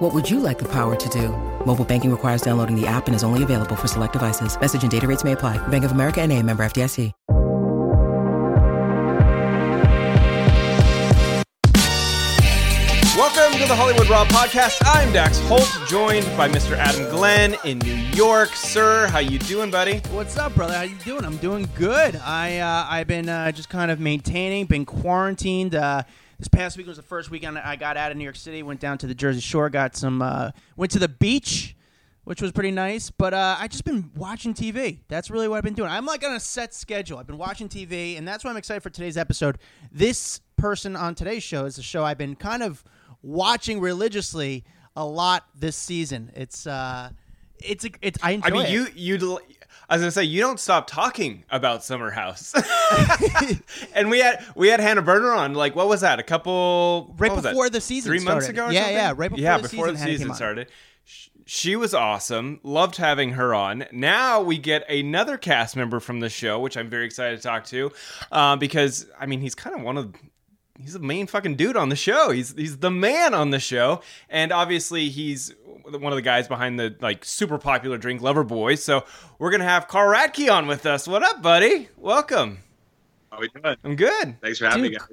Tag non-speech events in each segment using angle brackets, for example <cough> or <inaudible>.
What would you like the power to do? Mobile banking requires downloading the app and is only available for select devices. Message and data rates may apply. Bank of America and a member FDIC. Welcome to the Hollywood Raw podcast. I'm Dax Holt, joined by Mr. Adam Glenn in New York. Sir, how you doing, buddy? What's up, brother? How you doing? I'm doing good. I uh, I've been uh, just kind of maintaining, been quarantined. Uh, this past week was the first weekend I got out of New York City. Went down to the Jersey Shore, got some, uh, went to the beach, which was pretty nice. But uh, I just been watching TV. That's really what I've been doing. I'm like on a set schedule. I've been watching TV, and that's why I'm excited for today's episode. This person on today's show is a show I've been kind of watching religiously a lot this season. It's uh, it's a, it's I enjoy I mean, it. you you. I was gonna say you don't stop talking about Summer House, <laughs> <laughs> and we had we had Hannah Berner on. Like, what was that? A couple Right was that? before the season three months ago. Or Yeah, something? yeah, right before yeah, the before season, the Hannah season started. Sh- She was awesome. Loved having her on. Now we get another cast member from the show, which I'm very excited to talk to, uh, because I mean he's kind of one of he's the main fucking dude on the show. He's he's the man on the show, and obviously he's one of the guys behind the like super popular drink Loverboys. So we're gonna have Carl Radke on with us. What up, buddy? Welcome. How are we doing? I'm good. Thanks for having Dude. me. Guys.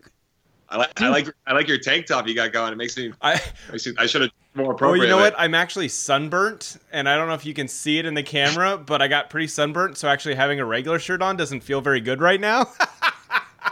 I like I like I like your tank top you got going. It makes me. I makes me- I should have more appropriate. well, you know what? I'm actually sunburnt, and I don't know if you can see it in the camera, but I got pretty sunburnt. So actually having a regular shirt on doesn't feel very good right now. <laughs>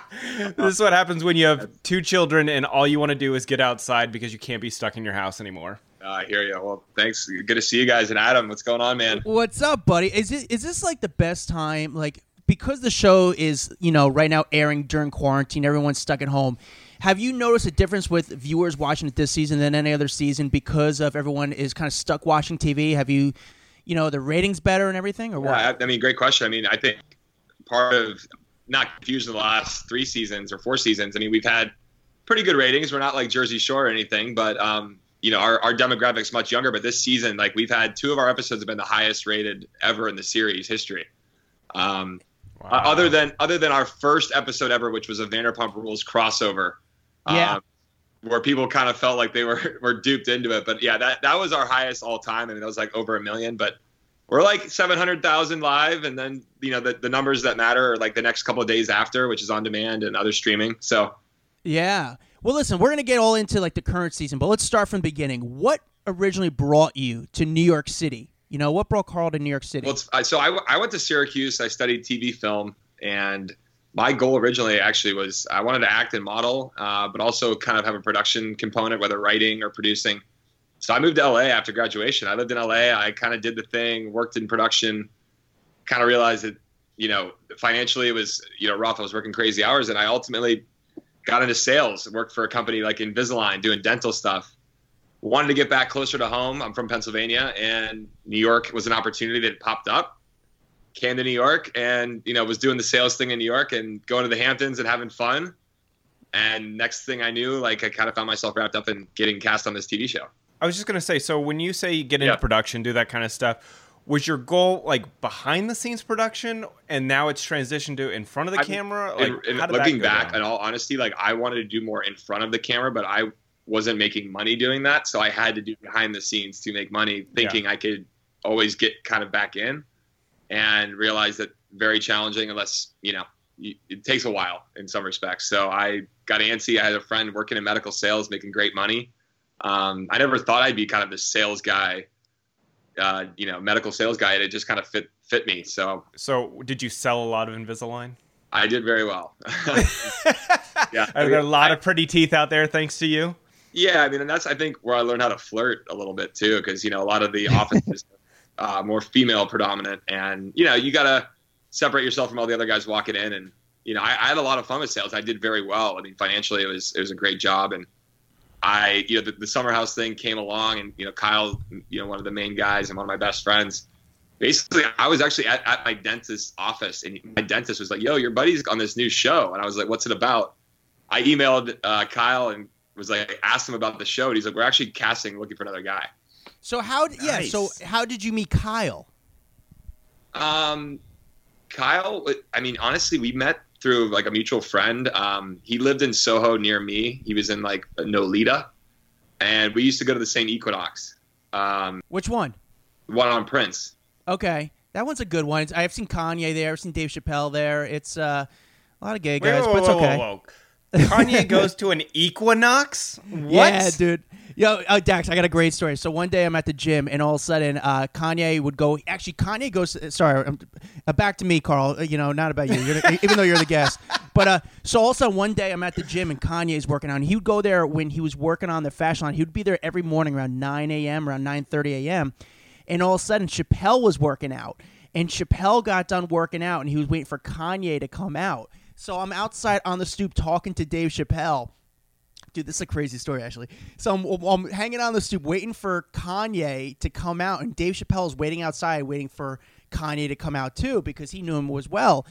<laughs> this is what happens when you have two children and all you want to do is get outside because you can't be stuck in your house anymore. Uh, I hear you. Well, thanks. Good to see you guys. And Adam, what's going on, man? What's up, buddy? Is it is this like the best time? Like because the show is you know right now airing during quarantine, everyone's stuck at home. Have you noticed a difference with viewers watching it this season than any other season because of everyone is kind of stuck watching TV? Have you, you know, the ratings better and everything, or what? Yeah, I, I mean, great question. I mean, I think part of not confused in the last three seasons or four seasons. I mean, we've had pretty good ratings. We're not like Jersey Shore or anything, but um, you know, our, our demographic's much younger. But this season, like we've had two of our episodes have been the highest rated ever in the series history. Um, Uh, other than other than our first episode ever, which was a Vanderpump Rules crossover, Yeah. um, where people kind of felt like they were <laughs> were duped into it. But yeah, that that was our highest all time. I mean, that was like over a million. But we're like seven hundred thousand live, and then you know the the numbers that matter are like the next couple of days after, which is on demand and other streaming. So Yeah. Well, listen, we're gonna get all into like the current season, but let's start from the beginning. What originally brought you to New York City? You know, what brought Carl to New York City? Well, I- so I, I went to Syracuse. I studied TV film, and my goal originally actually was I wanted to act and model, uh, but also kind of have a production component, whether writing or producing. So I moved to LA after graduation. I lived in LA. I kind of did the thing, worked in production. Kind of realized that you know financially it was you know rough. I was working crazy hours, and I ultimately got into sales. Worked for a company like Invisalign doing dental stuff wanted to get back closer to home. I'm from Pennsylvania, and New York was an opportunity that popped up. Came to New York, and you know was doing the sales thing in New York and going to the Hamptons and having fun. And next thing I knew, like I kind of found myself wrapped up in getting cast on this TV show. I was just gonna say, so when you say you get into Yeah. production, do that kind of stuff, was your goal like behind the scenes production, and now it's transitioned to in front of the I- camera? Like, in, in how did that looking back, down? in all honesty, like I wanted to do more in front of the camera, but I wasn't making money doing that, so I had to do behind the scenes to make money, thinking I could always get kind of back in, and realized that very challenging unless you know it takes a while in some respects. So I got antsy. I had a friend working in medical sales, making great money. Um, I never thought I'd be kind of the sales guy, uh, you know, medical sales guy. It just kind of fit fit me. So So, did you sell a lot of Invisalign? I did very well. <laughs> <laughs> yeah, Are there a lot of pretty teeth out there thanks to you? Yeah, I mean, and that's I think where I learned how to flirt a little bit too, because you know a lot of the offices <laughs> uh, more female predominant, and you know you gotta separate yourself from all the other guys walking in, and you know I, I had a lot of fun with sales. I did very well. I mean, financially it was it was a great job, and I you know the, the summer house thing came along, and you know Kyle, you know one of the main guys and one of my best friends, basically I was actually at, at my dentist's office and my dentist was like, "Yo, your buddy's on this new show," and I was like, "What's it about?" I emailed uh, Kyle and was like, asked him about the show, and he's like, "We're actually casting, looking for another guy." So how? d Yeah. So how did you meet Kyle? Um, Kyle, I mean, honestly, we met through like a mutual friend. Um, he lived in Soho near me. He was in like Nolita, and we used to go to the same Equinox, um, Which one? one on Prince. Okay, that one's a good one. It's, I've seen Kanye there. I've seen Dave Chappelle there. It's uh, a lot of gay guys, whoa, but it's whoa, okay. whoa, whoa. Kanye <laughs> goes to an Equinox. What? Yeah, dude. Yo, uh, Dax, I got a great story. So one day I'm at the gym, and all of a sudden, uh, Kanye would go. Actually, Kanye goes. Sorry, um, uh, back to me, Carl. Uh, you know, not about you. Even though you're the guest. But uh, so also one day I'm at the gym, and Kanye's working on. He would go there when he was working on the fashion line. He would be there every morning around 9 a.m., around 9:30 a.m. And all of a sudden, Chappelle was working out, and Chappelle got done working out, and he was waiting for Kanye to come out. So I'm outside on the stoop talking to Dave Chappelle. Dude, this is a crazy story, actually. So I'm, I'm hanging on the stoop waiting for Kanye to come out, and Dave Chappelle is waiting outside, waiting for Kanye to come out too, because he knew him as well.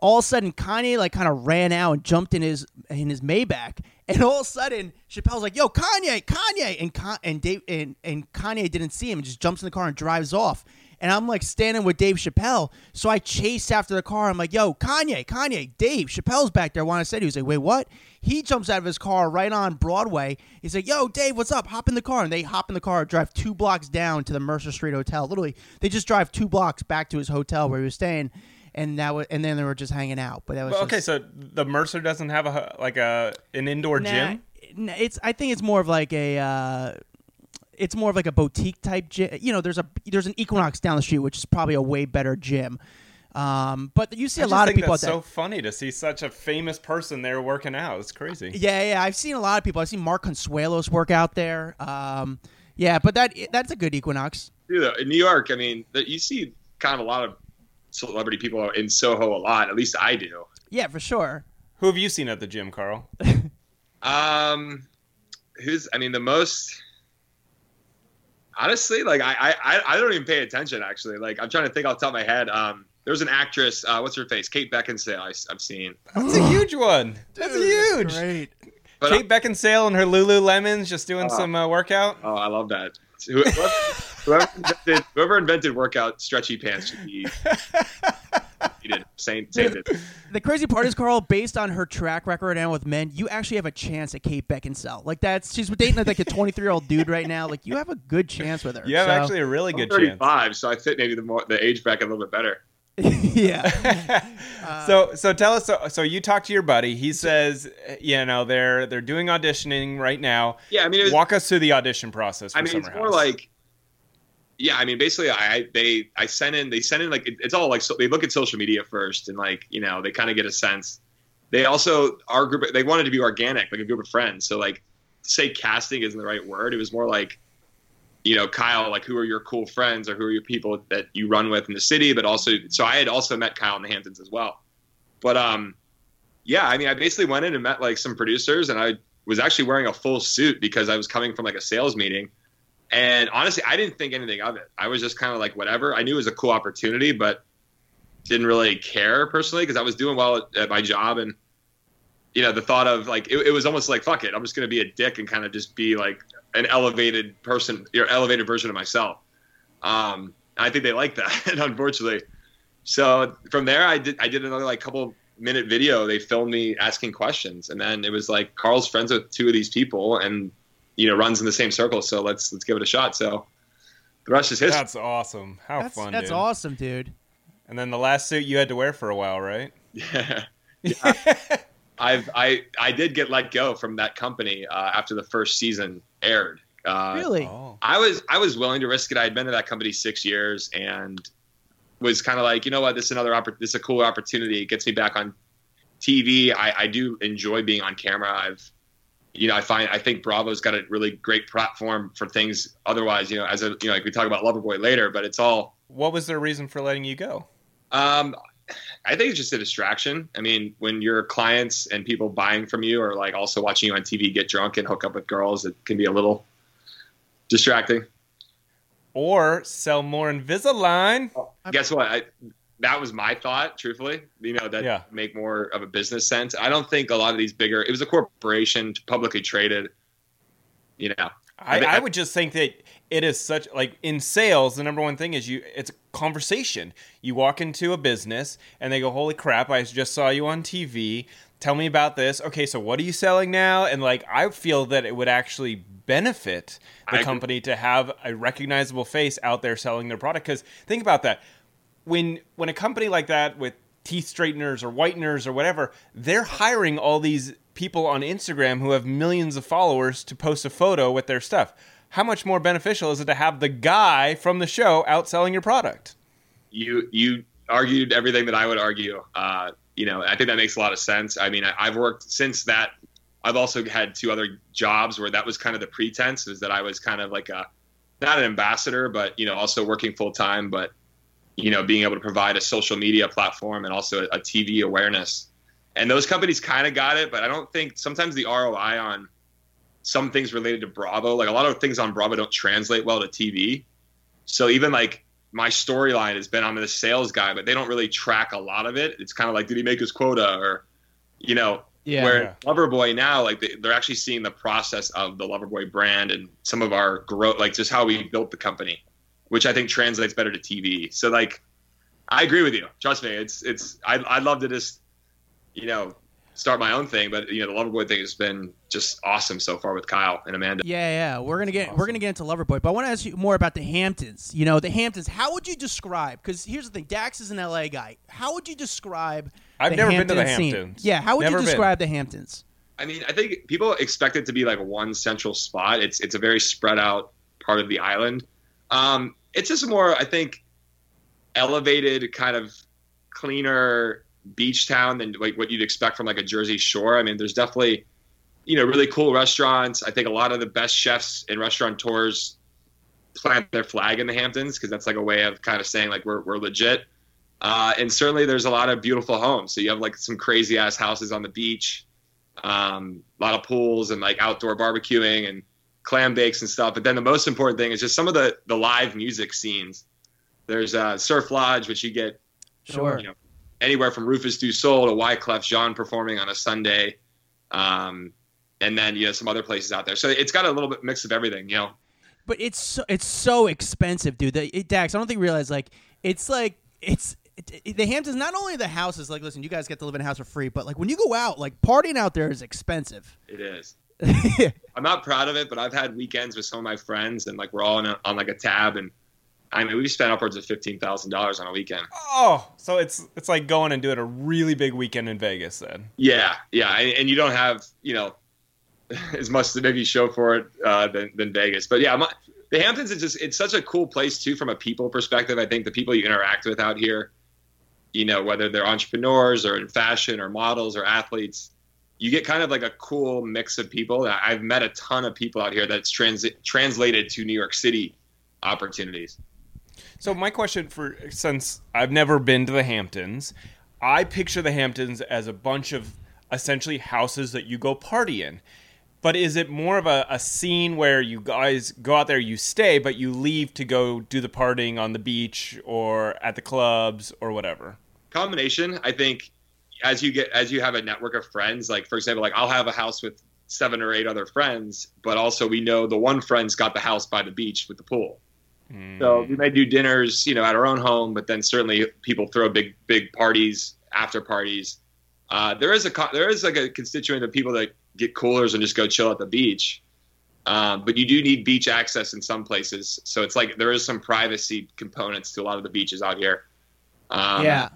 All of a sudden, Kanye like kind of ran out and jumped in his in his Maybach, and all of a sudden, Chappelle's like, "Yo, Kanye, Kanye!" and Con- and Dave and, and Kanye didn't see him, just jumps in the car and drives off. And I'm like standing with Dave Chappelle, so I chase after the car. I'm like, "Yo, Kanye, Kanye, Dave Chappelle's back there." When I said, he was like, "Wait, what?" He jumps out of his car right on Broadway. He's like, "Yo, Dave, what's up? Hop in the car." And they hop in the car, drive two blocks down to the Mercer Street Hotel. Literally, they just drive two blocks back to his hotel where he was staying, and that was, and then they were just hanging out. But that was Well, just- okay, so the Mercer doesn't have a like a an indoor Nah, gym. nah, It's I think it's more of like a uh, it's more of like a boutique type gym. You know, there's a there's an Equinox down the street, which is probably a way better gym. Um, but you see a just lot of people that's at that. so funny to see such a famous person there working out. It's crazy. Yeah, yeah, I've seen a lot of people. I've seen Mark Consuelos work out there. Um, yeah, but that that's a good Equinox. Dude, in New York, I mean, you see kind of a lot of celebrity people in Soho a lot. At least I do. Yeah, for sure. Who have you seen at the gym, Carl? <laughs> Um, who's? I mean, the most. Honestly, like I, I, I don't even pay attention. Actually, like I'm trying to think off the top of my head. Um, there's an actress. Uh, what's her face? Kate Beckinsale. I, have seen. That's a huge one. That's huge. Great. But Kate Beckinsale and her Lululemons just doing Oh. some uh, workout. oh, I love that. Whoever, whoever, <laughs> invented, whoever invented workout stretchy pants should be. <laughs> He did. Same, same did. <laughs> The crazy part is, Carl, based on her track record and with men, you actually have a chance at Kate Beckinsale. Like that's she's dating like a 23 year old dude right now. Like you have a good chance with her. You have So- actually a really I'm good chance. 35, so I fit maybe the more the age back a little bit better. <laughs> yeah. <laughs> Uh, so so tell us so, so you talk to your buddy he says you know they're they're doing auditioning right now Yeah, I mean, was, walk us through the audition process for I mean, Summer it's more House. like, yeah, I mean, basically, I they I sent in they sent in like it- it's all like so they look at social media first and like you know they kind of get a sense. They also our group they wanted to be organic, like a group of friends. So like, say casting isn't the right word. It was more like, you know, Kyle, like who are your cool friends or who are your people that you run with in the city, but also so I had also met Kyle in the Hamptons as well. But um, yeah, I mean, I basically went in and met like some producers, and I was actually wearing a full suit because I was coming from like a sales meeting. And honestly, I didn't think anything of it. I was just kind of like, whatever. I knew it was a cool opportunity, but didn't really care personally because I was doing well at, at my job. And, you know, the thought of like, it, it was almost like, fuck it. I'm just going to be a dick and kind of just be like an elevated person, your elevated version of myself. Um, I think they like that, <laughs> unfortunately. So from there, I did, I did another like couple minute video. They filmed me asking questions. And then it was like, Carl's friends with two of these people. And, you know runs in the same circle. So let's let's give it a shot. So the rest is history. that's awesome how That's, fun that's dude. awesome, dude. and then the last suit you had to wear for a while right Yeah. <laughs> yeah. I've I I did get let go from that company uh, after the first season aired. Uh, Really? oh I was I was willing to risk it. I had been to that company six years and was kind of like, you know what, this is another oppor- this is a cool opportunity. It gets me back on TV. I, I do enjoy being on camera. I've you know, I find I think Bravo's got a really great platform for things. Otherwise, you know, as a you know, like we talk about Loverboy later, but it's all what was their reason for letting you go um, I think it's just a distraction. I mean, when your clients and people buying from you are like also watching you on TV get drunk and hook up with girls, it can be a little distracting. or sell more Invisalign. Guess what? I, that was my thought, truthfully. You know, that Yeah. make more of a business sense. I don't think a lot of these bigger. It was a corporation, publicly traded. You know, I, I- I would just think that it is such like in sales the number one thing is you it's a conversation you walk into a business and they go holy crap i just saw you on tv tell me about this okay so what are you selling now and like i feel that it would actually benefit I the agree. company to have a recognizable face out there selling their product because think about that when when a company like that with teeth straighteners or whiteners or whatever, they're hiring all these people on Instagram who have millions of followers to post a photo with their stuff. How much more beneficial is it to have the guy from the show outselling your product? you you argued everything that I would argue. Uh, you know, I think that makes a lot of sense. I mean, I, I've worked since that. I've also had two other jobs where that was kind of the pretense is that I was kind of like a not an ambassador, but you know, also working full time, but you know, being able to provide a social media platform and also a, a TV awareness. And those companies kind of got it, but I don't think sometimes the ROI on some things related to Bravo, like a lot of things on Bravo don't translate well to TV. So even like my storyline has been I'm the sales guy, but they don't really track a lot of it. It's kind of like, did he make his quota or, you know, Yeah. where Yeah. Loverboy now, like they, they're actually seeing the process of the Loverboy brand and some of our growth, like just how we built the company, which I think translates better to TV. So like, I agree with you. Trust me, it's it's I I'd love to just, you know, start my own thing, but you know, the Loverboy thing has been just awesome so far with Kyle and Amanda. Yeah, yeah. We're gonna get we're gonna get into Loverboy, but I want to ask you more about the Hamptons. You know, the Hamptons. How would you describe? Because here's the thing: Dax is an LA guy. How would you describe? I've the never been to the Hampton scene? Hamptons. Yeah. How would Never you been. describe the Hamptons? I mean, I think people expect it to be like one central spot. It's it's a very spread out part of the island. Um, it's just more, I think, elevated, kind of cleaner beach town than like what you'd expect from like a Jersey Shore. I mean, there's definitely, you know, really cool restaurants. I think a lot of the best chefs and restaurateurs plant their flag in the Hamptons because that's like a way of kind of saying like we're we're legit. Uh, and certainly there's a lot of beautiful homes. So you have like some crazy ass houses on the beach um, a lot of pools and like outdoor barbecuing and clam bakes and stuff. But then the most important thing is just some of the the live music scenes. There's uh, Surf Lodge, which you get Sure. you know anywhere from Rufus Du Sol to Wyclef Jean performing on a Sunday, um, and then you know some other places out there. So it's got a little bit mix of everything. You know, But it's so, it's so expensive, dude. The, it, Dax, I don't think you realize like it's like it's it, it- the Hamptons. Not only the houses, like listen, you guys get to live in a house for free, but like when you go out, like partying out there is expensive. it is. <laughs> I'm not proud of it, but I've had weekends with some of my friends, and like we're all on, a, on like a tab, and I mean we've spent upwards of fifteen thousand dollars on a weekend. Oh, so it's it's like going and doing a really big weekend in Vegas then. Yeah, yeah, and, and you don't have you know <laughs> as much to maybe show for it uh, than, than Vegas, but yeah, my, the Hamptons is just it's such a cool place too from a people perspective. I think the people you interact with out here, you know, whether they're entrepreneurs or in fashion or models or athletes, you get kind of like a cool mix of people. I've met a ton of people out here that's transi- translated to New York City opportunities. So my question for since I've never been to the Hamptons, I picture the Hamptons as a bunch of essentially houses that you go party in. But is it more of a, a scene where you guys go out there, you stay, but you leave to go do the partying on the beach or at the clubs or whatever? combination i think as you get as you have a network of friends like for example like i'll have a house with seven or eight other friends but also we know the one friend's got the house by the beach with the pool. So we may do dinners you know at our own home but then certainly people throw big big parties after parties. Uh, there is a there is like a constituent of people that get coolers and just go chill at the beach. Um, but you do need beach access in some places. So it's like there is some privacy components to a lot of the beaches out here. Um, yeah.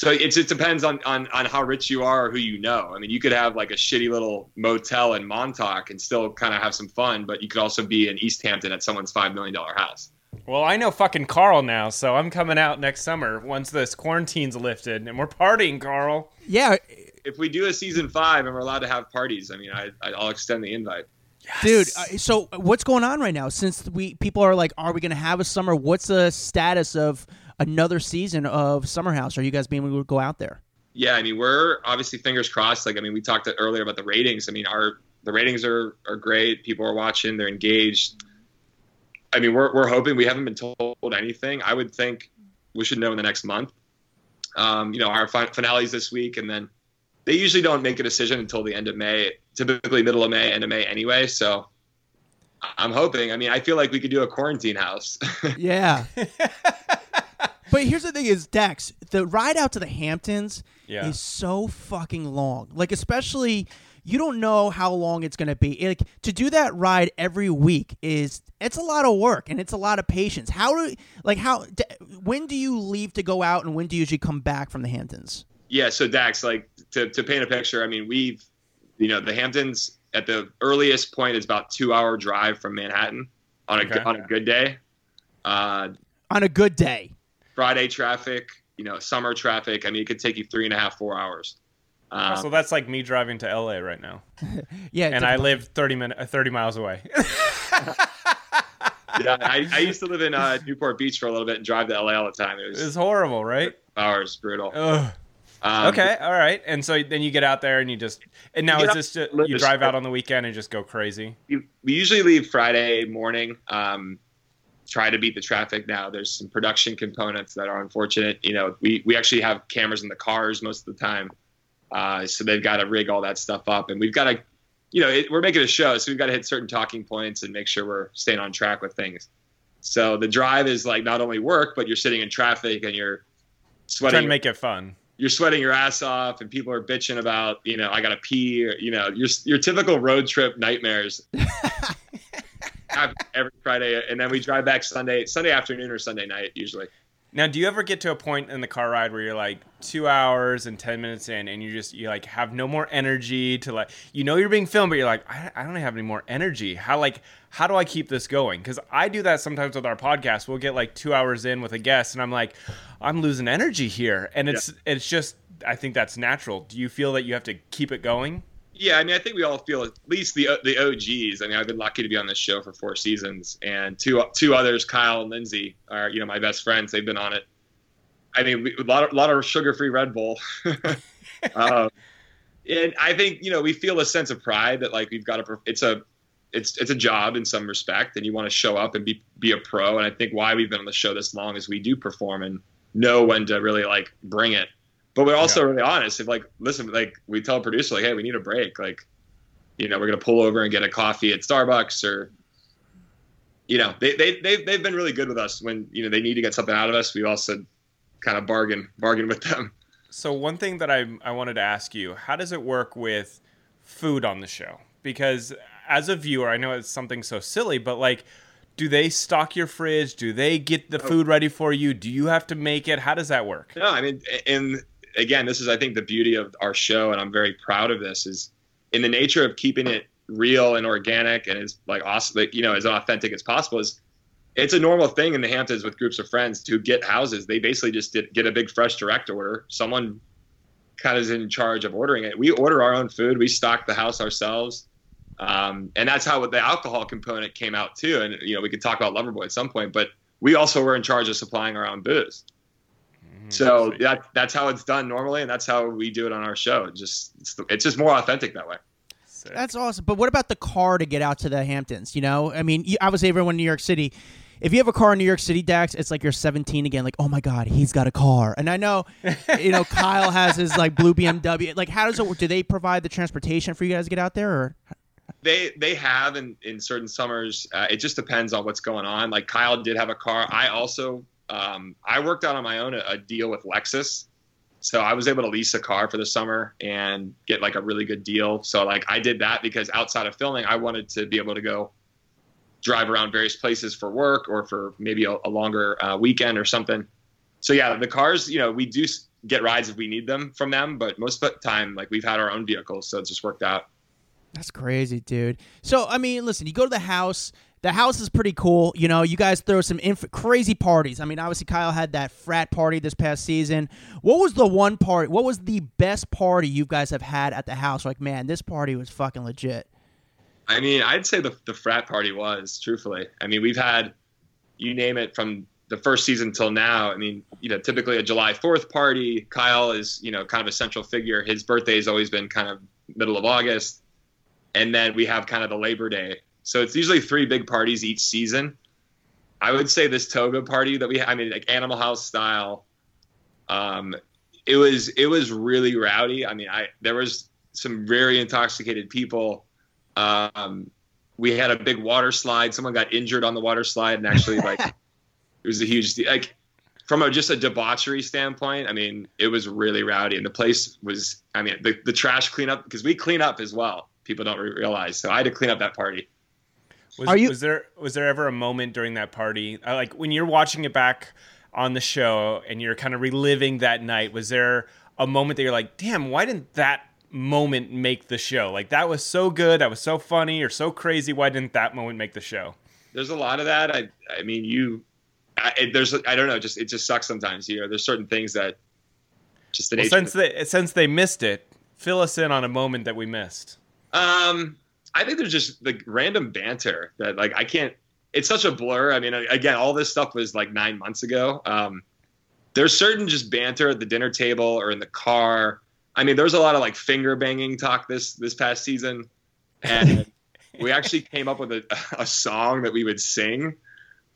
So it's it depends on, on on how rich you are or who you know. I mean, you could have like a shitty little motel in Montauk and still kind of have some fun, but you could also be in East Hampton at someone's five million dollar house. Well, I know fucking Carl now, so I'm coming out next summer once this quarantine's lifted and we're partying, Carl. Yeah, If we do a season five and we're allowed to have parties, I mean, I I'll extend the invite. dude. Uh, so what's going on right now? Since we people are like, are we going to have a summer? What's the status of another season of Summer House? Are you guys being able to go out there? Yeah, I mean, we're obviously fingers crossed. Like, I mean, we talked earlier about the ratings. I mean, our the ratings are are great. People are watching. They're engaged. I mean, we're we're hoping we haven't been told anything. I would think we should know in the next month. Um, you know, our fin- finales this week, and then they usually don't make a decision until the end of May, typically middle of May, end of May anyway. So I'm hoping. I mean, I feel like we could do a quarantine house. <laughs> Yeah. <laughs> but here's the thing: is Dax the ride out to the Hamptons Yeah. is so fucking long. Like especially. You don't know how long it's going to be. Like to do that ride every week is it's a lot of work and it's a lot of patience. How do like how d- when do you leave to go out and when do you usually come back from the Hamptons? Yeah, so Dax, like to, to paint a picture, I mean, we've, you know, the Hamptons at the earliest point is about two hour drive from Manhattan on a Okay. on a good day. Uh, On a good day. Friday traffic, you know, summer traffic. I mean, it could take you three and a half, four hours. Uh, so that's like me driving to LA right now, <laughs> Yeah. and I live 30 minutes, 30 miles away. <laughs> yeah, I, I used to live in uh, Newport Beach for a little bit and drive to LA all the time. It was it's horrible, right? hours, brutal. Ugh. Um, Okay, all right. And so then you get out there and you just and now You is this just, you drive out on the weekend and just go crazy? we, we usually leave Friday morning. Um, try to beat the traffic now. There's some production components that are unfortunate. You know, we, we actually have cameras in the cars most of the time. Uh, so they've got to rig all that stuff up. And we've got to, you know, it, we're making a show. So we've got to hit certain talking points and make sure we're staying on track with things. So the drive is like not only work, but you're sitting in traffic and you're Trying sweating to make it fun. you're sweating your ass off and people are bitching about you know i gotta pee or, you know your, your typical road trip nightmares <laughs> happen every friday and then we drive back sunday sunday afternoon or sunday night usually Now, do you ever get to a point in the car ride where you're like two hours and ten minutes in, and you just you like have no more energy to like you know you're being filmed, but you're like I, I don't have any more energy. How like how do I keep this going? Because I do that sometimes with our podcast. We'll get like two hours in with a guest, and I'm like I'm losing energy here, and it's it's just I think that's natural. Do you feel that you have to keep it going? Yeah i mean i think we all feel at least the the og's i mean i've been lucky to be on this show for four seasons and two two others kyle and lindsay are you know my best friends they've been on it i mean we, a lot of, a lot of sugar-free red bull <laughs> um, and I think you know we feel a sense of pride that like we've got a it's a it's it's a job in some respect, and you want to show up and be be a pro. And I think why we've been on the show this long is we do perform and know when to really like bring it. But we're also Yeah. really honest. If like listen, like we tell a producer like, hey, we need a break. Like, you know, we're gonna pull over and get a coffee at Starbucks or. You know, they they they've, they've been really good with us when you know they need to get something out of us. We also kind of bargain bargain with them. So one thing that I I wanted to ask you, how does it work with food on the show? Because as a viewer, I know it's something so silly, but like do they stock your fridge? Do they get the oh. food ready for you? Do you have to make it? How does that work? No, I mean, and again, this is I think the beauty of our show, and I'm very proud of this. Is in the nature of keeping it real and organic, and as like awesome, like, you know, as authentic as possible. Is it's a normal thing in the Hamptons with groups of friends to get houses. They basically just did, get a big FreshDirect order. Someone kind of is in charge of ordering it. We order our own food. We stock the house ourselves. Um, and that's how the alcohol component came out too. And you know, we could talk about Loverboy at some point, but we also were in charge of supplying our own booze. So Sweet. that that's how it's done normally, and that's how we do it on our show. It just it's, it's just more authentic that way. Sick. That's awesome. But what about the car to get out to the Hamptons? You know, I mean, obviously everyone in New York City. If you have a car in New York City, Dax, it's like you're 17 again. Like, oh my God, he's got a car. And I know, <laughs> you know, Kyle has his like blue BMW. Like, how does it work? Do they provide the transportation for you guys to get out there? Or They they have in in certain summers. Uh, it just depends on what's going on. Like Kyle did have a car. I also um, I worked out on my own a, a deal with Lexus, so I was able to lease a car for the summer and get like a really good deal. So like I did that because outside of filming, I wanted to be able to go drive around various places for work or for maybe a, a longer uh, weekend or something. So yeah, the cars, you know, we do get rides if we need them from them, but most of the time, like we've had our own vehicles, so it just worked out. That's crazy, dude. So, I mean, listen, you go to the house. The house is pretty cool. You know, you guys throw some inf- crazy parties. I mean, obviously, Kyle had that frat party this past season. What was the one party? What was the best party you guys have had at the house? Like, man, this party was fucking legit. I mean, I'd say the the frat party was truthfully. I mean, we've had you name it from the first season till now. I mean, you know, typically a July Fourth party. Kyle is you know kind of a central figure. His birthday has always been kind of middle of August, and then we have kind of the Labor Day. So it's usually three big parties each season. I would say this toga party that we had, I mean, like Animal House style. Um, it was it was really rowdy. I mean, I there was some very intoxicated people. Um, we had a big water slide. Someone got injured on the water slide, and actually, <laughs> like, it was a huge like from a just a debauchery standpoint. I mean, it was really rowdy, and the place was. I mean, the the trash cleanup because we clean up as well. People don't realize, so I had to clean up that party. Was, Are you- was there was there ever a moment during that party, uh, like when you're watching it back on the show and you're kind of reliving that night? Was there a moment that you're like, "Damn, why didn't that moment make the show? Like that was so good, that was so funny, or so crazy. Why didn't that moment make the show?" there's a lot of that. I I mean you I, it, there's I don't know just it just sucks sometimes. You know, there's certain things that just the Well, nature. since they since they missed it, fill us in on a moment that we missed. um, I think there's just like random banter that like I can't. It's such a blur. I mean, again, all this stuff was like nine months ago. Um, there's certain just banter at the dinner table or in the car. I mean, there's a lot of like finger banging talk this this past season, and we <laughs> actually came up with a, a song that we would sing.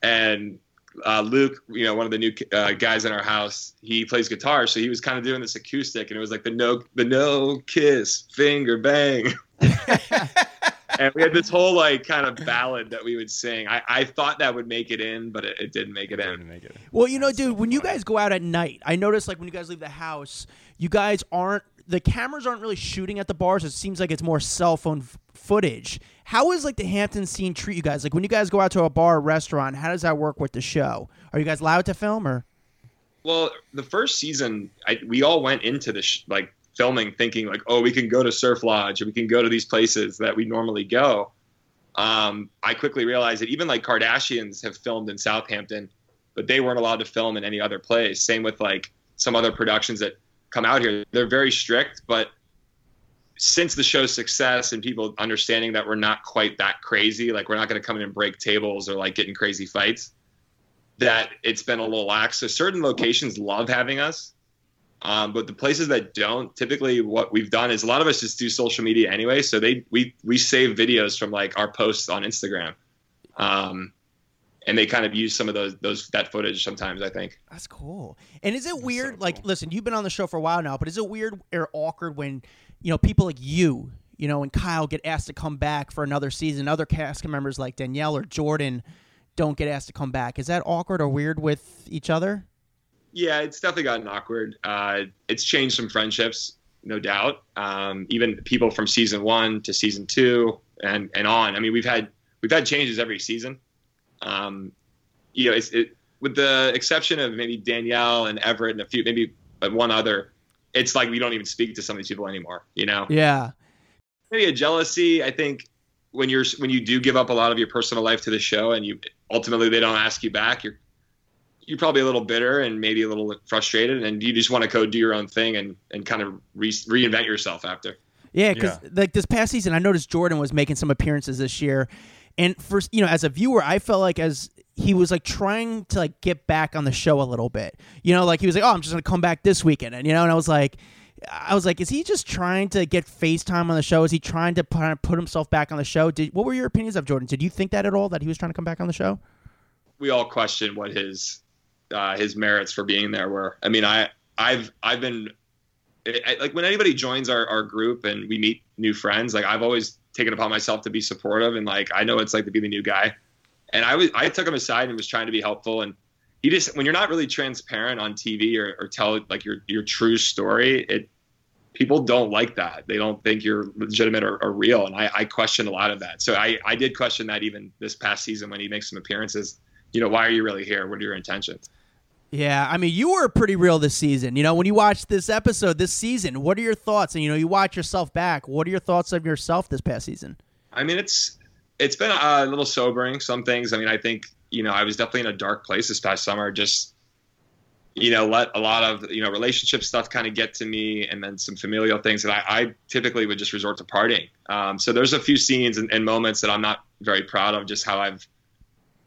And uh, Luke, you know, one of the new uh, guys in our house, he plays guitar, so he was kind of doing this acoustic, and it was like the no the no kiss finger bang. <laughs> <laughs> and we had this whole like kind of ballad that we would sing. I, I thought that would make it in, but it, it didn't make it in. Didn't make it. Well, you know, dude, when you guys go out at night, I notice like when you guys leave the house, you guys aren't the cameras aren't really shooting at the bars. It seems like it's more cell phone f- footage. How is like the Hampton scene treat you guys? Like when you guys go out to a bar or restaurant, how does that work with the show? Are you guys allowed to film or? Well, the first season, I, we all went into the sh- like filming thinking like, oh, we can go to Surf Lodge or we can go to these places that we normally go. Um, I quickly realized that even like Kardashians have filmed in Southampton, but they weren't allowed to film in any other place. Same with like some other productions that come out here. They're very strict, but since the show's success and people understanding that we're not quite that crazy, like we're not going to come in and break tables or like get in crazy fights, that it's been a little lax. So certain locations love having us. Um, but the places that don't, typically what we've done is a lot of us just do social media anyway. So they we we save videos from like our posts on Instagram, um, and they kind of use some of those those that footage sometimes. I think. That's cool. And is it weird? so like, cool. listen, you've been on the show for a while now, but is it weird or awkward when you know people like you, you know, and Kyle get asked to come back for another season? Other cast members like Danielle or Jordan don't get asked to come back. Is that awkward or weird with each other? Yeah, it's definitely gotten awkward. Uh, it's changed some friendships, no doubt. Um, even people from season one to season two and and on. I mean, we've had we've had changes every season. Um, you know, it's it, with the exception of maybe Danielle and Everett and a few, maybe but one other. It's like we don't even speak to some of these people anymore. You know, Yeah. maybe a jealousy. I think when you're when you do give up a lot of your personal life to the show and you ultimately they don't ask you back, you're you're probably a little bitter and maybe a little frustrated, and you just want to go do your own thing and and kind of re- reinvent yourself after. Yeah, because Yeah. like this past season, I noticed Jordan was making some appearances this year, and first, you know, as a viewer, I felt like as he was like trying to like get back on the show a little bit. You know, like he was like, "Oh, I'm just gonna come back this weekend," and you know, and I was like. I was like, is he just trying to get FaceTime on the show? Is he trying to put, put himself back on the show? Did what were your opinions of Jordan? Did you think that at all that he was trying to come back on the show? we all question what his uh, his merits for being there were. I mean, I I've I've been I, like when anybody joins our, our group and we meet new friends, like I've always taken upon myself to be supportive and like I know it's like to be the new guy. And I was I took him aside and was trying to be helpful and he just when you're not really transparent on TV or, or tell like your your true story, it people don't like that. They don't think you're legitimate or, or real. And I, I question a lot of that. So I, I did question that even this past season when he makes some appearances. You know, why are you really here? What are your intentions? Yeah, I mean, you were pretty real this season. You know, when you watch this episode this season, what are your thoughts? And you know, you watch yourself back. What are your thoughts of yourself this past season? I mean, it's it's been a little sobering. Some things. I mean, I think you know I was definitely in a dark place this past summer. Just you know, let a lot of you know relationship stuff kind of get to me, and then some familial things that I, I typically would just resort to partying. Um, so there's a few scenes and, and moments that I'm not very proud of, just how I've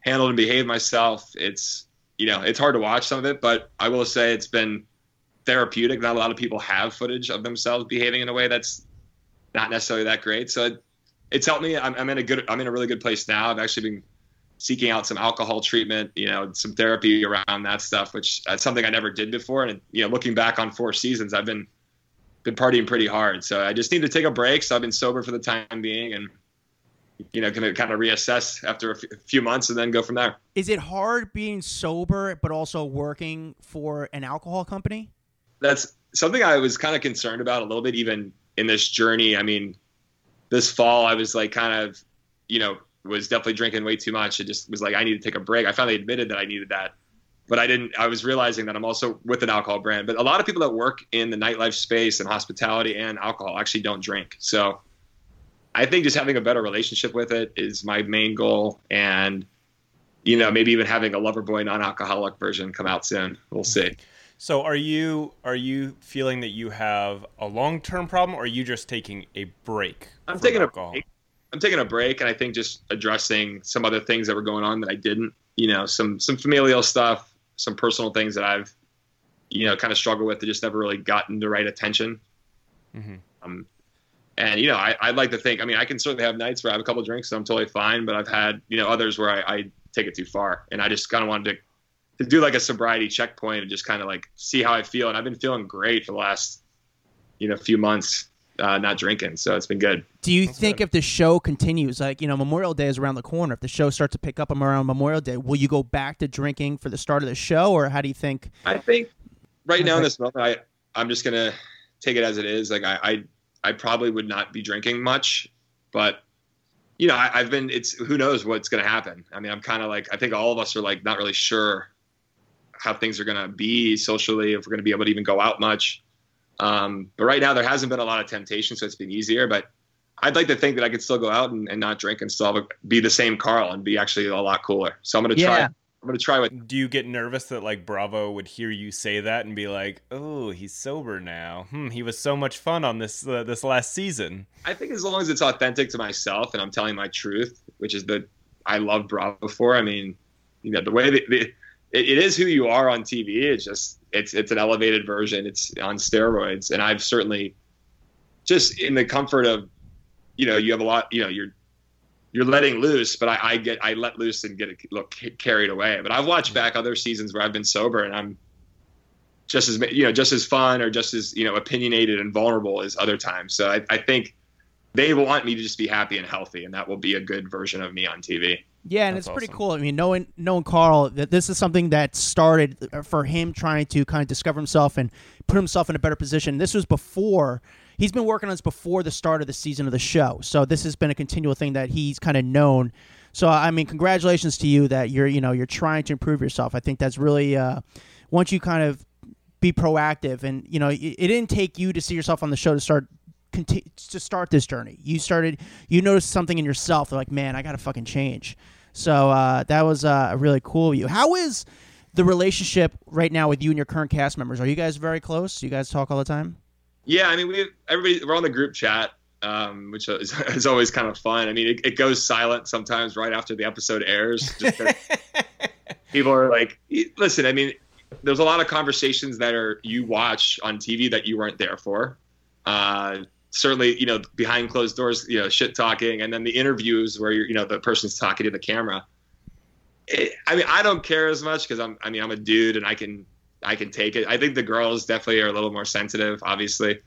handled and behaved myself. It's you know, it's hard to watch some of it, but I will say it's been therapeutic. Not a lot of people have footage of themselves behaving in a way that's not necessarily that great. So it, it's helped me. I'm, I'm in a good, I'm in a really good place now. I've actually been seeking out some alcohol treatment, you know, some therapy around that stuff, which that's something I never did before. And you know, looking back on four seasons, I've been been partying pretty hard. So I just need to take a break. So I've been sober for the time being, and you know, gonna kind of reassess after a few months and then go from there. Is it hard being sober but also working for an alcohol company? That's something I was kind of concerned about a little bit, even in this journey. I mean, this fall I was like kind of, you know, was definitely drinking way too much. It just was like I need to take a break. I finally admitted that I needed that, but I didn't. I was realizing that I'm also with an alcohol brand. But a lot of people that work in the nightlife space and hospitality and alcohol actually don't drink. So I think just having a better relationship with it is my main goal, and you know maybe even having a Loverboy non-alcoholic version come out soon. We'll see. So are you are you feeling that you have a long term problem, or are you just taking a break? I'm taking alcohol? a break. I'm taking a break, and I think just addressing some other things that were going on that I didn't. You know, some some familial stuff, some personal things that I've, you know, kind of struggled with that just never really gotten the right attention. Mm-hmm. Um, and you know, I, I'd like to think. I mean, I can certainly have nights where I have a couple drinks, and I'm totally fine. But I've had you know others where I, I take it too far, and I just kind of wanted to to do like a sobriety checkpoint and just kind of like see how I feel. And I've been feeling great for the last, you know, few months, uh, not drinking. So it's been good. Do you That's think good. if the show continues, like, you know, Memorial Day is around the corner, if the show starts to pick up around Memorial Day, will you go back to drinking for the start of the show or how do you think? I think right now in this moment, I, I'm just going to take it as it is. Like I, I, I probably would not be drinking much, but you know, I, have been, it's, who knows what's going to happen. I mean, I'm kind of like, I think all of us are like, not really sure how things are going to be socially, if we're going to be able to even go out much. Um, but right now, there hasn't been a lot of temptation, so it's been easier. But I'd like to think that I could still go out and, and not drink and still a, be the same Carl and be actually a lot cooler. So I'm going to try. I'm going to try what. Do you get nervous that like Bravo would hear you say that and be like, "Oh, he's sober now. Hmm, he was so much fun on this uh, this last season." I think as long as it's authentic to myself and I'm telling my truth, which is that I love Bravo for. I mean, you know, the way that the, it, it is who you are on TV. It's just it's it's an elevated version. It's on steroids, and I've certainly just in the comfort of you know you have a lot you know you're you're letting loose, but I, I get I let loose and get look carried away. But I've watched back other seasons where I've been sober and I'm just as you know just as fun or just as you know opinionated and vulnerable as other times. So I, I think they want me to just be happy and healthy, and that will be a good version of me on TV. Yeah, and That's it's pretty awesome. cool. I mean, knowing knowing Carl, that this is something that started uh, for him trying to kind of discover himself and put himself in a better position. This was before he's been working on this before the start of the season of the show. So this has been a continual thing that he's kind of known. So I mean, congratulations to you that you're you know you're trying to improve yourself. I think that's really uh, once you kind of be proactive and you know it, it didn't take you to see yourself on the show to start to start this journey. You started, you noticed something in yourself. like, man, I got to fucking change. So uh, that was uh, really cool you. How is the relationship right now with you and your current cast members? Are you guys very close? Do you guys talk all the time? Yeah, I mean, we everybody we're on the group chat, um, which is, <laughs> is, always kind of fun. I mean, it, it, goes silent sometimes right after the episode airs. <laughs> people are like, listen, I mean, there's a lot of conversations that are you watch on TV that you weren't there for. Uh, certainly, you know, behind closed doors, you know, shit talking, and then the interviews where you're, you know, the person's talking to the camera. It, I mean, I don't care as much because I'm, I mean, I'm a dude and I can, I can take it. I think the girls definitely are a little more sensitive, obviously.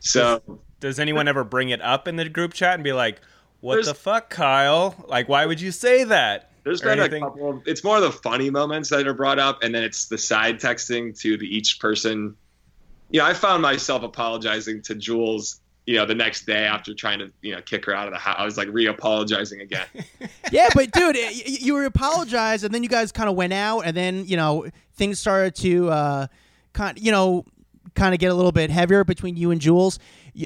So, does, does anyone ever bring it up in the group chat and be like, "What the fuck, Kyle? Like, why would you say that?" There's been anything? a couple. Of, it's more the funny moments that are brought up, and then it's the side texting to the each person. You know, I found myself apologizing to Jules you know, the next day after trying to, you know, kick her out of the house, I was like re-apologizing again. <laughs> yeah, but dude, you were apologized, and then you guys kind of went out, and then you know things started to, uh, kind, you know, kind of get a little bit heavier between you and Jules.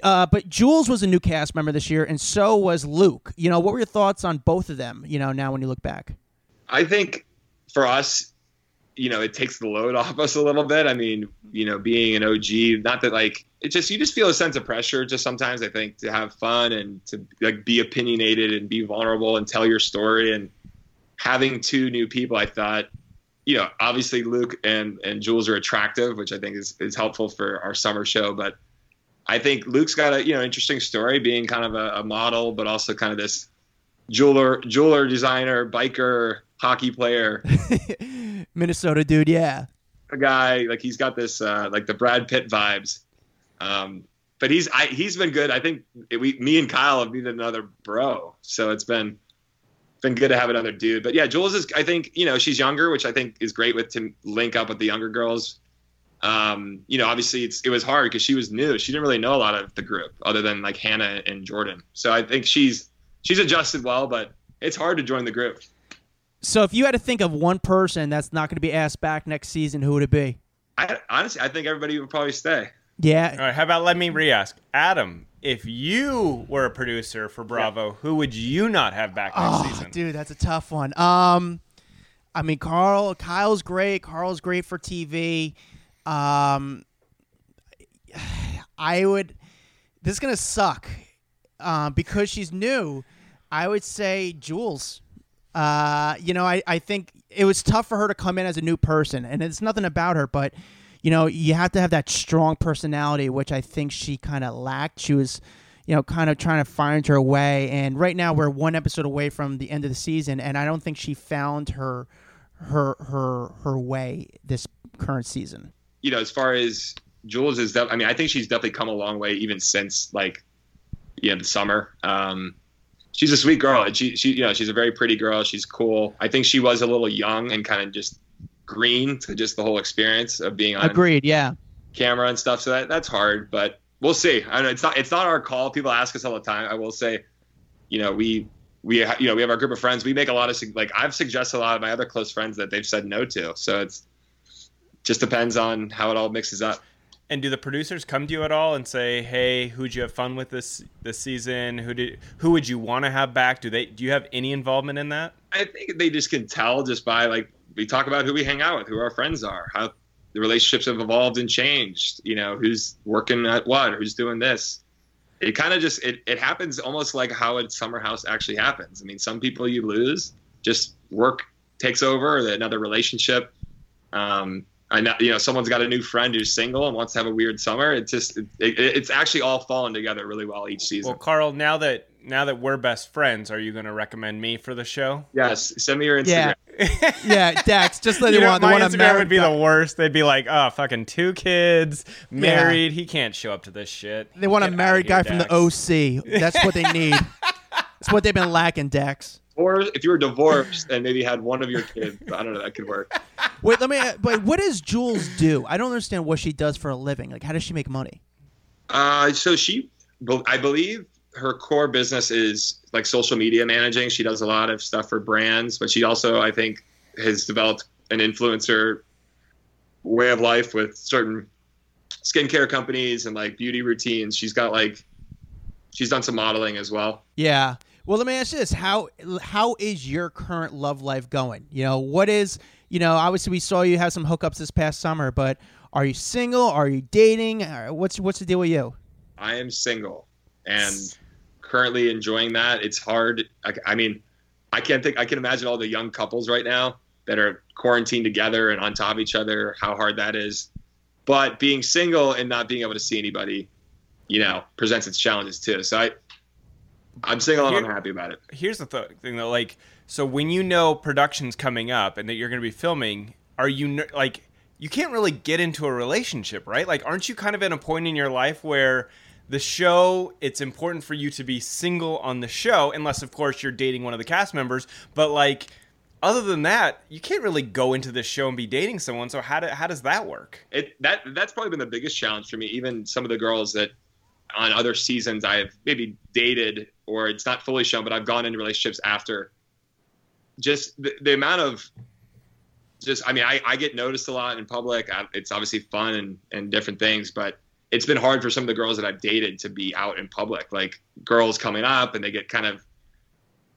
Uh, but Jules was a new cast member this year, and so was Luke. You know, what were your thoughts on both of them? You know, now when you look back, I think for us, you know, it takes the load <laughs> off us a little bit. I mean, you know, being an OG, not that like it just you just feel a sense of pressure just sometimes I think to have fun and to like be opinionated and be vulnerable and tell your story. And having two new people I thought you know obviously Luke and and Jules are attractive which I think is is helpful for our summer show. But I think Luke's got a you know interesting story being kind of a, a model but also kind of this jeweler, jeweler, designer, biker, hockey player, <laughs> Minnesota dude, yeah. a guy like he's got this uh, like the Brad Pitt vibes. Um, but he's I, he's been good. I think we, me and Kyle have needed another bro, so it's been been good to have another dude. But yeah, Jules is I think you know she's younger, which I think is great with to link up with the younger girls. Um, you know, obviously it's it was hard because she was new. She didn't really know a lot of the group other than like Hannah and Jordan. So I think she's she's adjusted well, but it's hard to join the group. So if you had to think of one person that's not going to be asked back next season, who would it be? I honestly I think everybody would probably stay. Yeah. All right, how about let me re-ask, Adam? If you were a producer for Bravo, who would you not have back next Oh, season? dude, that's a tough one. Um, I mean, Carl, Kyle's great. Carl's great for TV. Um, I would. This is gonna suck, um, because she's new. I would say Jules. Uh, you know, I, I think it was tough for her to come in as a new person, and it's nothing about her, but you know, you have to have that strong personality, which I think she kind of lacked. She was, you know, kind of trying to find her way, and right now we're one episode away from the end of the season, and I don't think she found her her her her way this current season. you know, as far as Jules is, def- I mean, I think she's definitely come a long way even since like, yeah, the summer. Um, she's a sweet girl, and she, she, you know, she's a very pretty girl. She's cool. I think she was a little young and kind of just green to just the whole experience of being on Agreed. Yeah. camera and stuff. So that that's hard, but we'll see. I know it's not it's not our call. People ask us all the time. I will say, you know, we we ha- you know we have our group of friends. We make a lot of like I've suggested a lot of my other close friends that they've said no to. So it's just depends on how it all mixes up. And do the producers come to you at all and say, "Hey, who'd you have fun with this this season? Who did who would you want to have back? Do they do you have any involvement in that?" I think they just can tell just by like we talk about who we hang out with, who our friends are, how the relationships have evolved and changed. You know, who's working at what, who's doing this. It kind of just it, it happens almost like how a summer house actually happens. I mean, some people you lose, just work takes over, another relationship. Um, I know you know someone's got a new friend who's single and wants to have a weird summer. It's just it, it, it's actually all fallen together really well each season. Well, Carl, now that now that we're best friends, are you going to recommend me for the show? yes, send me your Instagram. <laughs> Yeah. yeah, Dax. Just let <laughs> You you know, want the my one I'm Instagram married. would be the worst. They'd be like, "Oh, fucking two kids, married. He can't show up to this shit." They want a Get outta married here, guy from the OC. That's what they <laughs> need. That's what they've been lacking, Dex. Or if you were divorced and maybe had one of your kids, I don't know, that could work. Wait, let me. But what does Jules do? I don't understand what she does for a living. Like, how does she make money? Uh, so she, I believe her core business is like social media managing. She does a lot of stuff for brands, but she also, I think, has developed an influencer way of life with certain skincare companies and like beauty routines. She's got like, she's done some modeling as well. Yeah. Well, let me ask you this: how how is your current love life going? You know, what is you know? Obviously, we saw you have some hookups this past summer, but are you single? Are you dating? Uh, What's what's the deal with you? I am single and currently enjoying that. It's hard. I, I mean, I can't think. I can imagine all the young couples right now that are quarantined together and on top of each other. How hard that is. But being single and not being able to see anybody, you know, presents its challenges too. So I, I'm single and I'm happy about it. Here's the th- thing though, like, so when you know production's coming up and that you're going to be filming, are you like, you can't really get into a relationship, right? Like, aren't you kind of at a point in your life where the show, it's important for you to be single on the show, unless of course you're dating one of the cast members, but like. Other than that, you can't really go into this show and be dating someone. So how do, how does that work? it that that's probably been the biggest challenge for me. Even some of the girls that on other seasons I've maybe dated or it's not fully shown, but I've gone into relationships after. Just the, the amount of just I mean I, I get noticed a lot in public. I, it's obviously fun and and different things, but it's been hard for some of the girls that I've dated to be out in public. Like girls coming up and they get kind of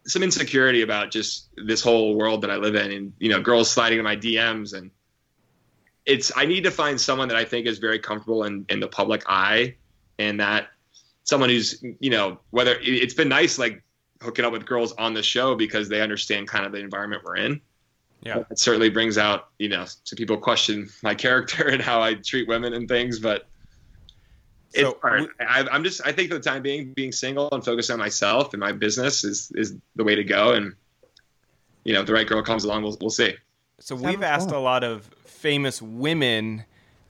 some insecurity about just this whole world that I live in, and you know, girls sliding in my DMs and it's I need to find someone that I think is very comfortable in, in the public eye and that someone who's you know whether it- it's been nice like hooking up with girls on the show because they understand kind of the environment we're in. Yeah. It certainly brings out, you know, some people question my <laughs> character and how I treat women and things, but So hard. we- I, I'm just. I think for the time being, being single and focusing on myself and my business is is the way to go. And you know, if the right girl comes along, we'll we'll see. So we've asked a lot of famous women,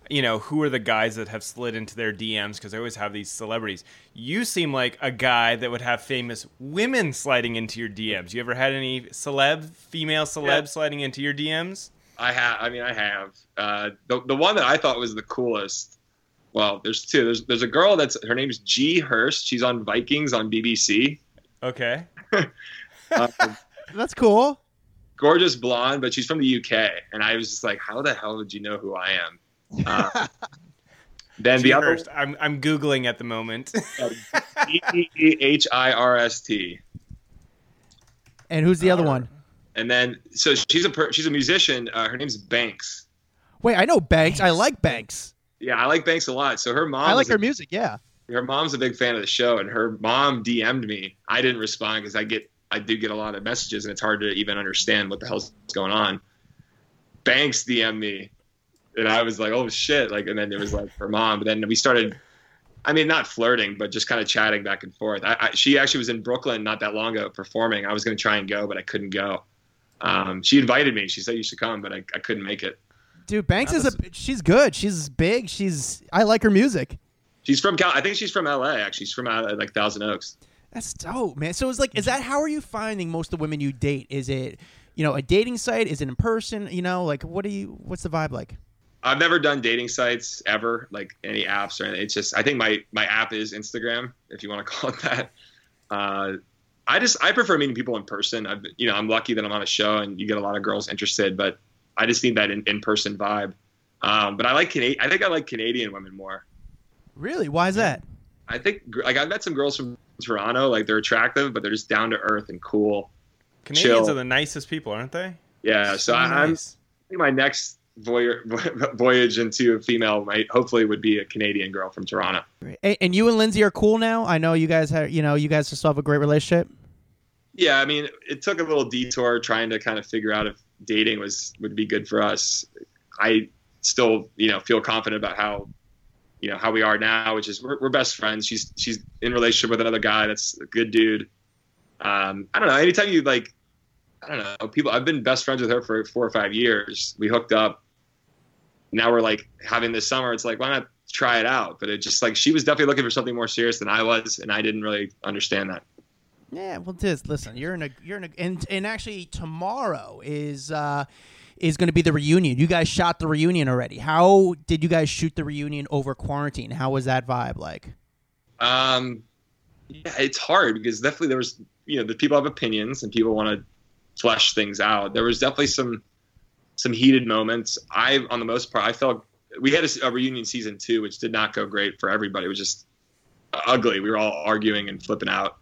you know, who are the guys that have slid into their DMs because they always have these celebrities. You seem like a guy that would have famous women sliding into your DMs. You ever had any celeb, female celeb Yeah. sliding into your DMs? I have. I mean, I have. Uh, the the one that I thought was the coolest. Well, there's two. There's there's a girl that's her name's G Hirst. She's on Vikings on BBC. Okay. Uh, <laughs> That's cool. gorgeous blonde, but she's from the UK. And I was just like, how the hell did you know who I am? Uh, then the other I'm I'm googling at the moment. E H I R S T. And who's the other Uh, one? And then so she's a per, she's a musician. Uh, her name's Banks. Wait, I know Banks. I like Banks. Yeah, I like Banks a lot. So her mom. I like is a- her music. Yeah. her mom's a big fan of the show and her mom DM'd me. I didn't respond because I get I do get a lot of messages and it's hard to even understand what the hell's going on. Banks DM'd me and I was like, oh shit. Like and then it was like her mom. But then we started I mean not flirting, but just kind of chatting back and forth. I, I, she actually was in Brooklyn not that long ago performing. I was gonna try and go, but I couldn't go. Um, she invited me. She said you should come, but I, I couldn't make it. Dude, Banks is a she's good. She's big. She's I like her music. She's from Cal. I think she's from LA. Actually, she's from uh, like Thousand Oaks. That's dope, man. So it's like, is that how are you finding most of the women you date? Is it, you know, a dating site? Is it in person? You know, like what do you? What's the vibe like? I've never done dating sites ever, like any apps or anything. It's just I think my my app is Instagram, if you want to <laughs> call it that. Uh, I just I prefer meeting people in person. I've you know I'm lucky that I'm on a show and you get a lot of girls interested, but I just need that in, in person vibe. Um, but I like Canadian. I think I like Canadian women more. Really? Why is that? I think like I've met some girls from Toronto, like they're attractive, but they're just down to earth and cool. Canadians Chill. are the nicest people, aren't they? Yeah, so I, I'm. I think my next voy- <laughs> voyage into a female might hopefully would be a Canadian girl from Toronto. And, and you and Lindsay are cool now. I know you guys have, you know, you guys still have a great relationship. Yeah, I mean, it took a little detour trying to kind of figure out if dating was would be good for us. I still, you know, feel confident about how, you know, how we are now, which is we're, we're best friends. She's she's in relationship with another guy that's a good dude. Um, I don't know. Anytime you like, I don't know, people. I've been best friends with her for four or five years. We hooked up. Now we're like having this summer. It's like why not try it out? But it just like she was definitely looking for something more serious than I was, and I didn't really understand that. Yeah, well, this listen, you're in a you're in a and and actually tomorrow is uh is going to be the reunion. You guys shot the reunion already. How did you guys shoot the reunion over quarantine? How was that vibe like? Um, yeah, it's hard because definitely there was, you know, the people have opinions and people want to flesh things out. There was definitely some some heated moments. I, on the most part, I felt we had a, a reunion season two, which did not go great for everybody. It was just ugly. We were all arguing and flipping out.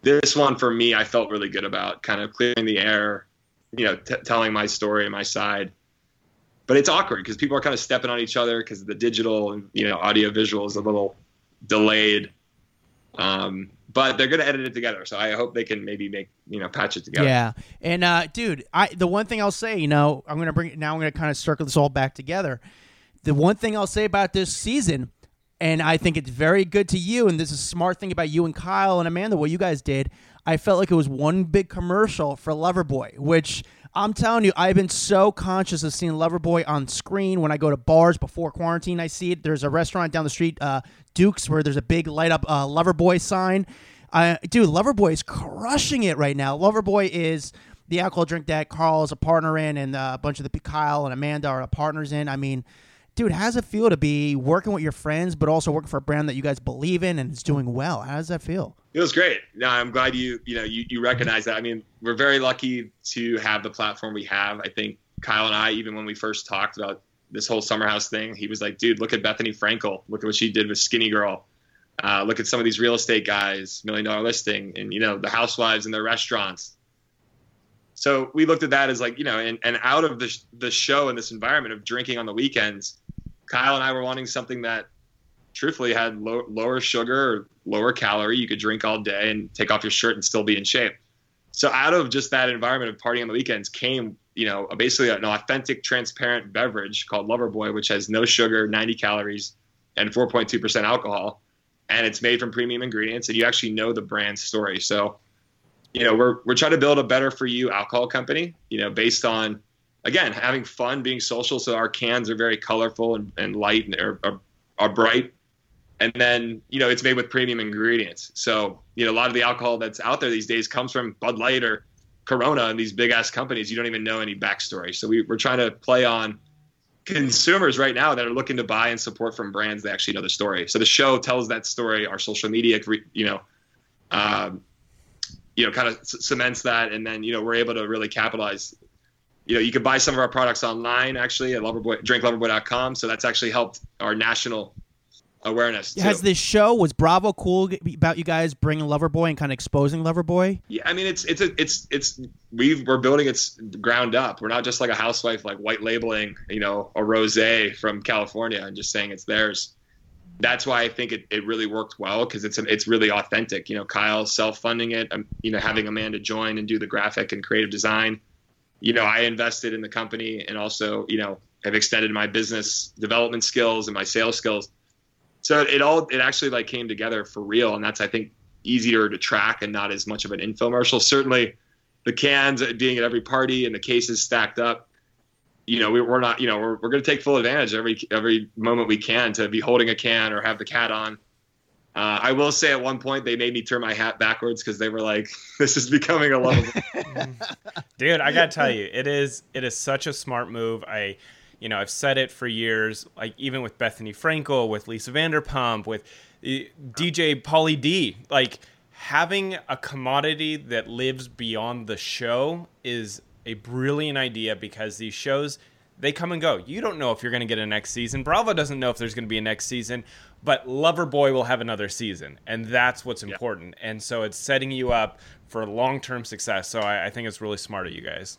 This one for me, I felt really good about kind of clearing the air, you know, t- telling my story and my side. But it's awkward because people are kind of stepping on each other because the digital and you know audio visual is a little delayed. Um, but they're going to edit it together, so I hope they can maybe make you know patch it together. Yeah, and uh, dude, I the one thing I'll say, you know, I'm gonna bring now. I'm gonna kind of circle this all back together. The one thing I'll say about this season, and I think it's very good to you, and this is a smart thing about you and Kyle and Amanda, what you guys did. I felt like it was one big commercial for Loverboy, which I'm telling you, I've been so conscious of seeing Loverboy on screen when I go to bars before quarantine. I see it. There's a restaurant down the street, uh, Duke's, where there's a big light up uh, Loverboy sign. Dude, Loverboy is crushing it right now. Loverboy is the alcohol drink that Carl is a partner in, and uh, a bunch of the Kyle and Amanda are partners in. I mean, dude, how's it feel to be working with your friends, but also working for a brand that you guys believe in and is doing well? How does that feel? It was great. No, I'm glad you you know you, you recognize that. I mean, we're very lucky to have the platform we have. I think Kyle and I, even when we first talked about this whole summer house thing, he was like, "Dude, look at Bethenny Frankel. Look at what she did with Skinnygirl. Uh, look at some of these real estate guys, million dollar listing, and you know the housewives and their restaurants." So we looked at that as like you know, and, and out of the the show and this environment of drinking on the weekends, Kyle and I were wanting something that truthfully had low, lower sugar or lower calorie. You could drink all day and take off your shirt and still be in shape. So out of just that environment of partying on the weekends came, you know, basically an authentic, transparent beverage called Loverboy, which has no sugar, 90 calories, and 4.2% alcohol. And it's made from premium ingredients, and you actually know the brand story. So, you know, we're we're trying to build a better for you alcohol company. You know, based on again having fun, being social. So our cans are very colorful and, and light and are, are, are bright. And then you know it's made with premium ingredients. So you know a lot of the alcohol that's out there these days comes from Bud Light or Corona and these big ass companies. You don't even know any backstory. So we, we're trying to play on consumers right now that are looking to buy and support from brands that actually know the story. So the show tells that story. Our social media, you know, um, you know, kind of cements that, and then you know we're able to really capitalize. You know, you can buy some of our products online actually at Loverboy, drinkloverboy.com. So that's actually helped our national awareness. Too. Has this show was Bravo cool about you guys bringing Loverboy and kind of exposing Loverboy? Yeah, I mean it's it's a, it's it's we we're building its ground up. We're not just like a housewife like white labeling, you know, a rosé from California and just saying it's theirs. That's why I think it, it really worked well because it's it's really authentic. You know, Kyle self funding it. Um, you know, having Amanda join and do the graphic and creative design. You know, I invested in the company and also you know have extended my business development skills and my sales skills. So it all it actually like came together for real and that's i think easier to track and not as much of an infomercial. Certainly the cans being at every party and the cases stacked up you know we, are not you know we're, we're going to take full advantage every every moment we can to be holding a can or have the cat on uh, I will say at one point they made me turn my hat backwards because they were like, <laughs> "This is becoming a lovable." <laughs> Dude, I gotta tell you, it is it is such a smart move. I you know, I've said it for years, like even with Bethenny Frankel, with Lisa Vanderpump, with eh, DJ Pauly D, like having a commodity that lives beyond the show is a brilliant idea because these shows they come and go. You don't know if you're going to get a next season. Bravo doesn't know if there's going to be a next season, but Loverboy will have another season, and that's what's important. Yeah. And so it's setting you up for long-term success. So I, I think it's really smart of you guys.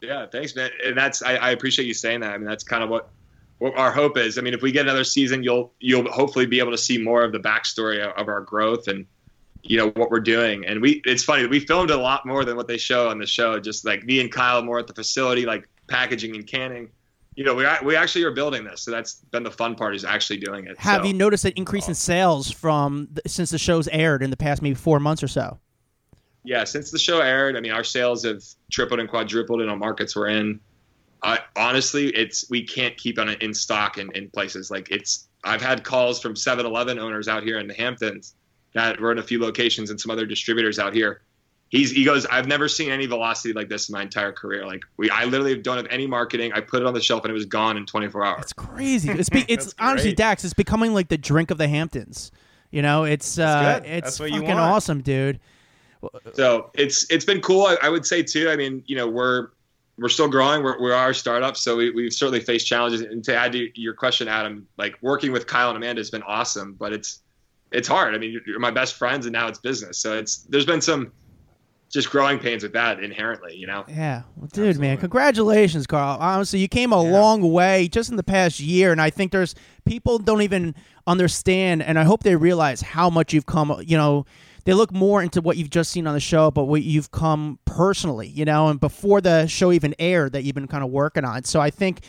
Yeah, thanks, man. And that's I, I, appreciate you saying that. I mean, that's kind of what, what our hope is. I mean, if we get another season, you'll you'll hopefully be able to see more of the backstory of, of our growth and you know what we're doing. And we it's funny we filmed a lot more than what they show on the show. Just like me and Kyle more at the facility, like packaging and canning. You know, we we actually are building this, so that's been the fun part is actually doing it. Have so. you noticed an increase in sales from the, since the show's aired in the past maybe four months or so? yeah, since the show aired, I mean, our sales have tripled and quadrupled in all markets we're in. Uh, honestly, it's we can't keep on it in stock in, in places like it's. I've had calls from 7-Eleven owners out here in the Hamptons that were in a few locations and some other distributors out here. He's he goes, I've never seen any velocity like this in my entire career. Like we, I literally don't have any marketing. I put it on the shelf and it was gone in 24 hours. It's crazy. It's be, <laughs> it's honestly Dax. It's becoming like the drink of the Hamptons. You know, it's uh, it's fucking awesome, dude. So it's it's been cool. I, I, would say too. I mean, you know, we're we're still growing. We're, we are a startup, so we, we've certainly faced challenges. And to add to your question, Adam, like working with Kyle and Amanda has been awesome, but it's it's hard. I mean, you're, you're my best friends, and now it's business. So it's there's been some just growing pains with that inherently, you know. Yeah, well, dude, Absolutely. man, congratulations, Carl. Honestly, you came a yeah. long way just in the past year, and I think there's people don't even understand, and I hope they realize how much you've come. You know they look more into what you've just seen on the show, but what you've come personally, you know, and before the show even aired that you've been kind of working on. So I think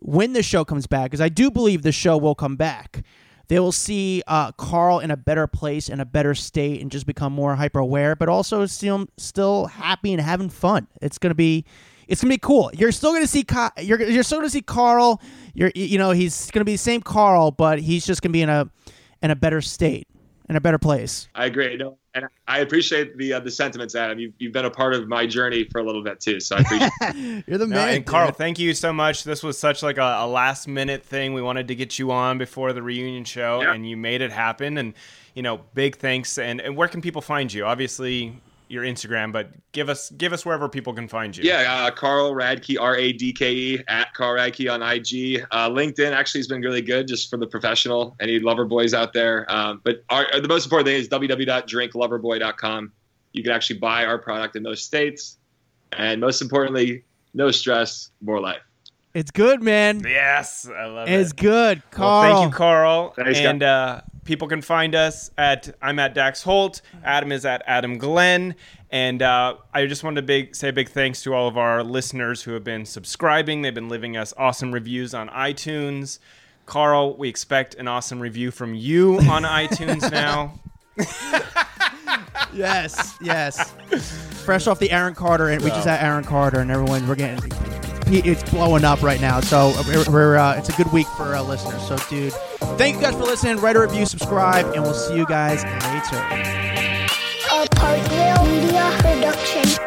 when the show comes back, because I do believe the show will come back, they will see uh, Carl in a better place, in a better state, and just become more hyper aware, but also still still happy and having fun. It's gonna be. It's gonna be cool. You're still gonna see you're you're still gonna see Carl. You're you know he's gonna be the same Carl, but he's just gonna be in a in a better state in a better place. I agree. No, and I appreciate the uh, the sentiments, Adam. You've, you've been a part of my journey for a little bit too, so I appreciate. <laughs> You're the man. and Carl, thank you so much. This was such like a, a, last minute thing. We wanted to get you on before the reunion show, yeah. and you made it happen. And you know, big thanks. And, and where can people find you? Obviously, your Instagram, but give us give us wherever people can find you. Yeah, uh, Carl Radke, R A D K E at Carl Radke on IG. Uh, LinkedIn actually has been really good just for the professional. Any Loverboys out there? Um, but our, the most important thing is www.drinkloverboy.com. You can actually buy our product in those states, and most importantly, no stress, more life. It's good, man. Yes, I love it's it. It's good, Carl. Well, thank you, Carl. Thanks, and uh, people can find us at I'm at Dax Holt. Adam is at Adam Glenn. And uh, I just wanted to big, say a big thanks to all of our listeners who have been subscribing. They've been leaving us awesome reviews on iTunes. Carl, we expect an awesome review from you on <laughs> iTunes now. Yes, yes. Fresh off the Aaron Carter, and we just had Aaron Carter, and everyone we're getting it's blowing up right now. So we're, uh, it's a good week for our listeners. So, dude, thank you guys for listening. Write a review, subscribe, and we'll see you guys later. A Parkville Media Production.